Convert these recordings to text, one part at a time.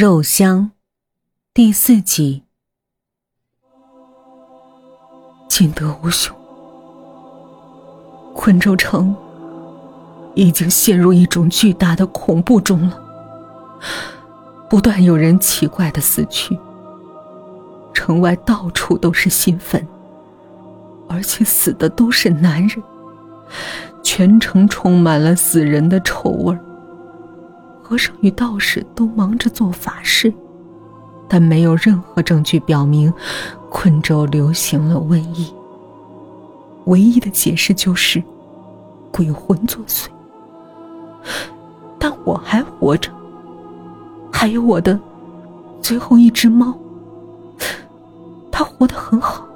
肉香第四集。金德无兄，昆州城已经陷入一种巨大的恐怖中了，不断有人奇怪的死去，城外到处都是新坟，而且死的都是男人，全城充满了死人的臭味儿。和尚与道士都忙着做法事，但没有任何证据表明昆州流行了瘟疫。唯一的解释就是鬼魂作祟。但我还活着，还有我的最后一只猫，它活得很好，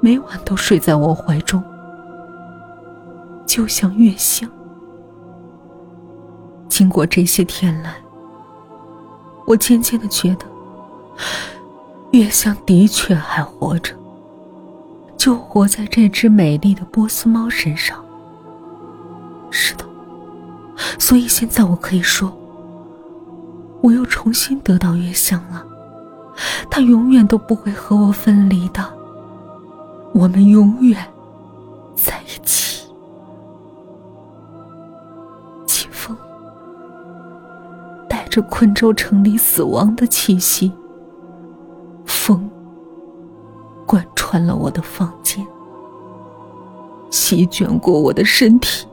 每晚都睡在我怀中，就像月香。经过这些天来，我渐渐的觉得，月香的确还活着，就活在这只美丽的波斯猫身上。是的，所以现在我可以说，我又重新得到月香了，它永远都不会和我分离的，我们永远在一起。这昆州城里死亡的气息，风贯穿了我的房间，席卷过我的身体。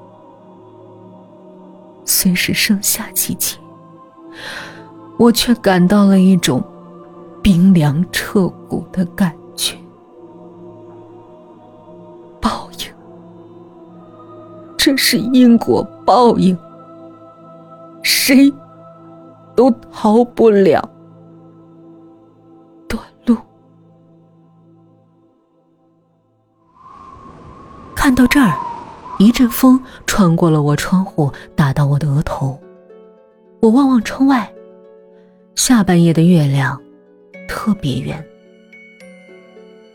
虽是盛夏季节，我却感到了一种冰凉彻骨的感觉。报应，这是因果报应。谁？都逃不了。短路。看到这儿，一阵风穿过了我窗户，打到我的额头。我望望窗外，下半夜的月亮特别圆。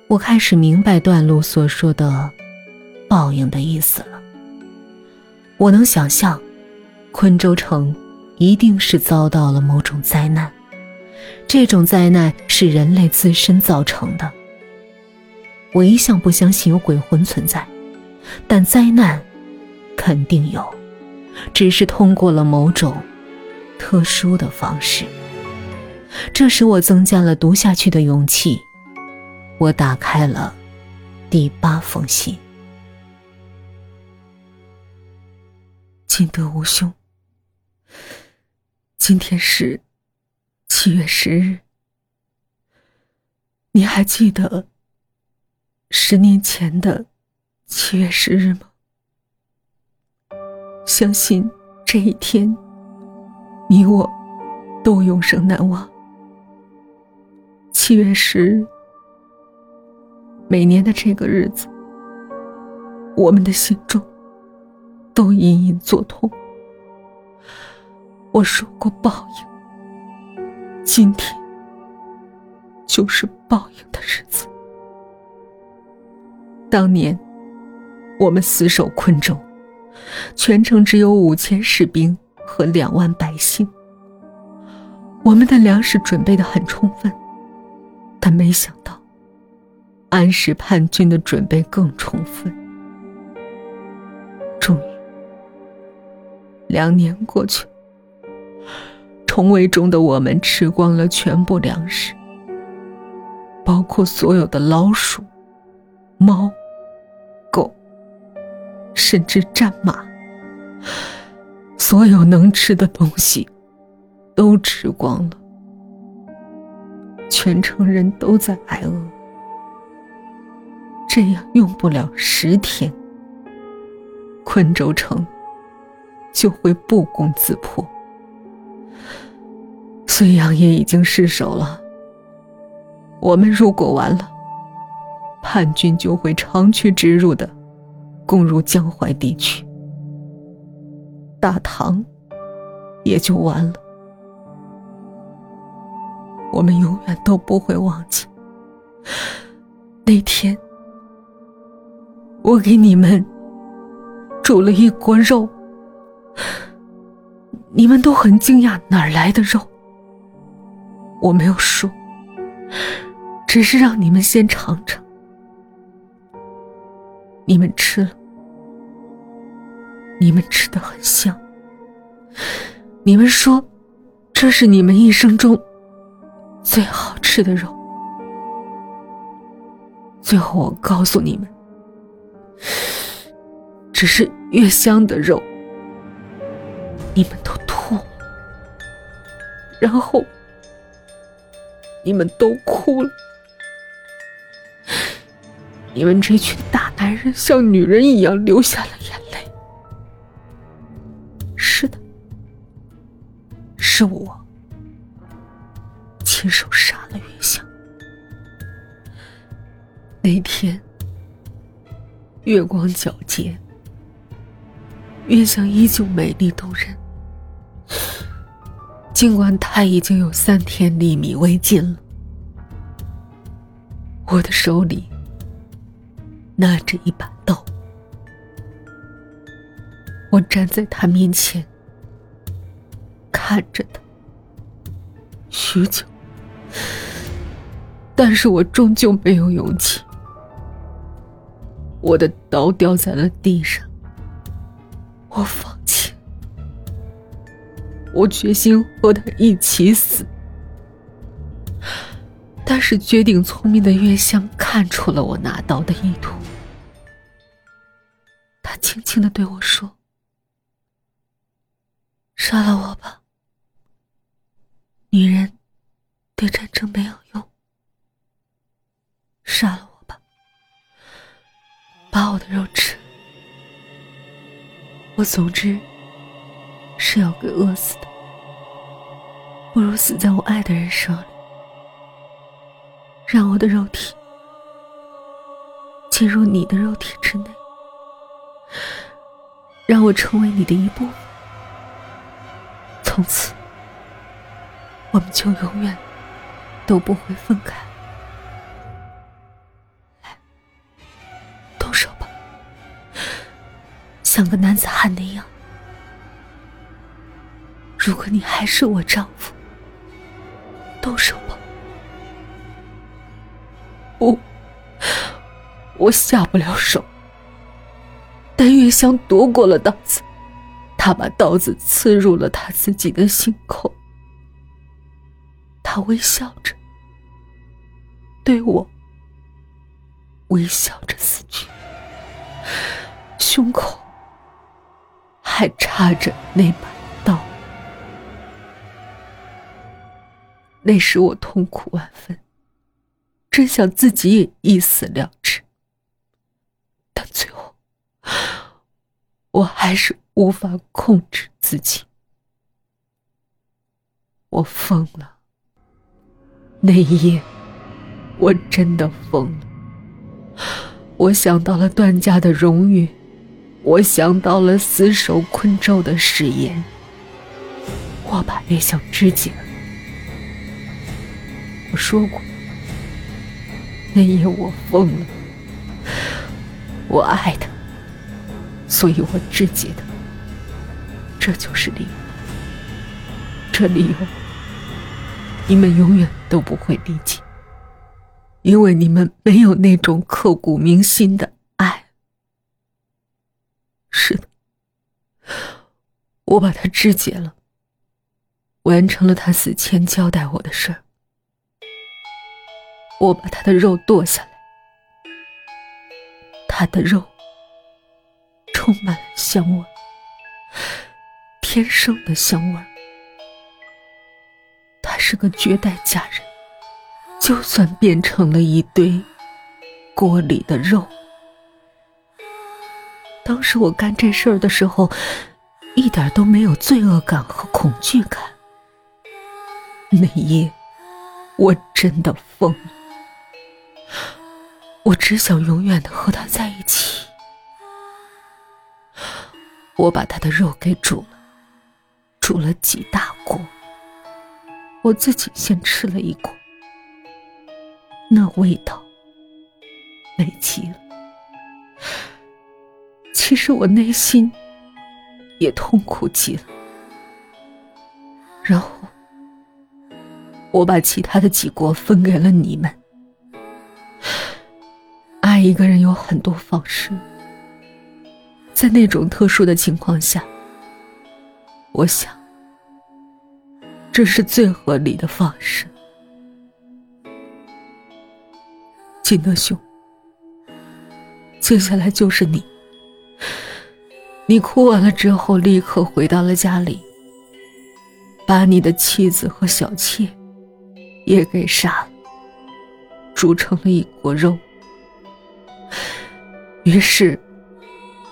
我开始明白段路所说的报应的意思了。我能想象，昆州城。一定是遭到了某种灾难，这种灾难是人类自身造成的。我一向不相信有鬼魂存在，但灾难肯定有，只是通过了某种特殊的方式。这使我增加了读下去的勇气。我打开了第八封信。金德无兄。今天是七月十日，你还记得十年前的七月十日吗？相信这一天，你我都永生难忘。七月十日，每年的这个日子，我们的心中都隐隐作痛。我说过报应，今天就是报应的日子。当年我们死守昆州，全城只有五千士兵和两万百姓，我们的粮食准备的很充分，但没想到安史叛军的准备更充分。终于，两年过去。重围中的我们吃光了全部粮食，包括所有的老鼠、猫、狗，甚至战马，所有能吃的东西都吃光了。全城人都在挨饿，这样用不了十天，昆州城就会不攻自破。睢阳也已经失守了。我们如果完了，叛军就会长驱直入的攻入江淮地区，大唐也就完了。我们永远都不会忘记那天，我给你们煮了一锅肉，你们都很惊讶哪儿来的肉。我没有说，只是让你们先尝尝。你们吃了，你们吃的很香。你们说，这是你们一生中最好吃的肉。最后，我告诉你们，只是越香的肉，你们都吐了，然后你们都哭了。你们这群大男人像女人一样流下了眼泪。是的，是我亲手杀了月香。那天，月光皎洁，月香依旧美丽动人。尽管他已经有三天粒米未进了，我的手里拿着一把刀，我站在他面前，看着他许久，但是我终究没有勇气。我的刀掉在了地上，我放，我决心和他一起死。但是绝顶聪明的月香看出了我拿刀的意图，他轻轻的对我说：“杀了我吧，女人对战争没有用，杀了我吧。”把我的肉吃，我总之是要给饿死的，不如死在我爱的人手里，让我的肉体进入你的肉体之内，让我成为你的一部分，从此我们就永远都不会分开。动手吧像个男子汉那样，如果你还是我丈夫，动手吧。不，我下不了手。但月香夺过了刀子，他把刀子刺入了他自己的心口。他微笑着，对我微笑着死去，胸口。还插着那把那时我痛苦万分，真想自己也一死了之。但最后，我还是无法控制自己，我疯了。那一夜，我真的疯了。我想到了段家的荣誉。我想到了死守昆州的誓言，我把月香肢解了。我说过，那夜我疯了，我爱他，所以我肢解他。这就是理由，这理由你们永远都不会理解，因为你们没有那种刻骨铭心的爱。是的，我把他肢解了，完成了他死前交代我的事儿。我把他的肉剁下来，他的肉充满了香味，天生的香味。他是个绝代佳人，就算变成了一堆锅里的肉。当时我干这事儿的时候，一点都没有罪恶感和恐惧感。那夜，我真的疯了，我只想永远的和他在一起。我把他的肉给煮了，煮了几大锅，我自己先吃了一锅，那味道美极了。其实我内心也痛苦极了，然后我把其他的几锅分给了你们。一个人有很多方式，在那种特殊的情况下，我想这是最合理的方式。金德兄，接下来就是你。你哭完了之后，立刻回到了家里，把你的妻子和小妾也给杀了，煮成了一锅肉。于是，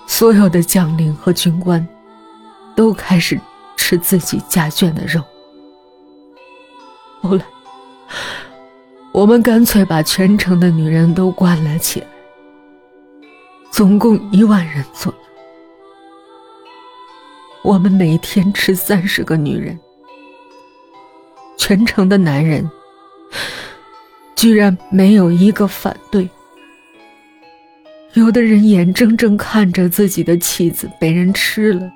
所有的将领和军官都开始吃自己家眷的肉。后来，我们干脆把全城的女人都关了起来，总共一万人左右。我们每天吃三十个女人，全城的男人居然没有一个反对。有的人眼睁睁看着自己的妻子被人吃了，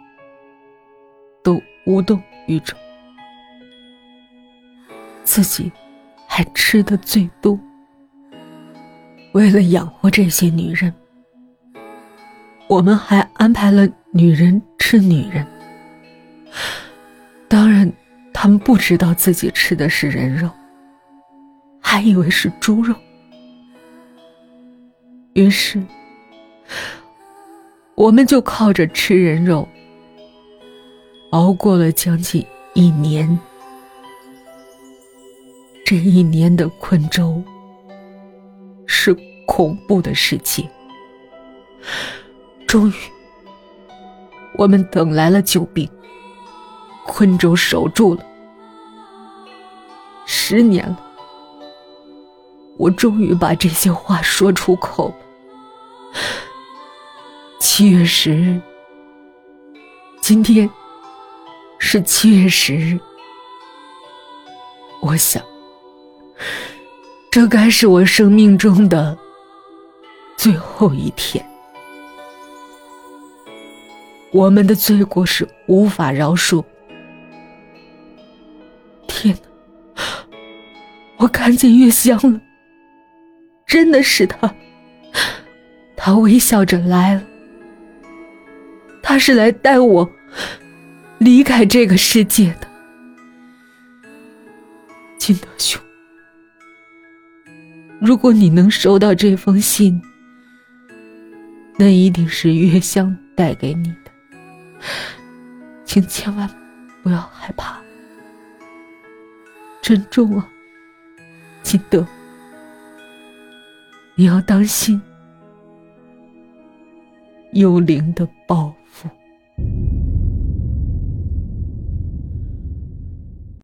都无动于衷，自己还吃的最多。为了养活这些女人，我们还安排了女人吃女人。当然，他们不知道自己吃的是人肉，还以为是猪肉。于是。我们就靠着吃人肉，熬过了将近一年。这一年的昆州是恐怖的事情。终于，我们等来了救兵，昆州守住了。十年了，我终于把这些话说出口。七月十日，今天是七月十日。我想，这该是我生命中的最后一天。我们的罪过是无法饶恕。天哪！我看见月香了，真的是他，他微笑着来了。他是来带我离开这个世界的，金德兄。如果你能收到这封信，那一定是月香带给你的，请千万不要害怕，珍重啊，金德，你要当心幽灵的报复。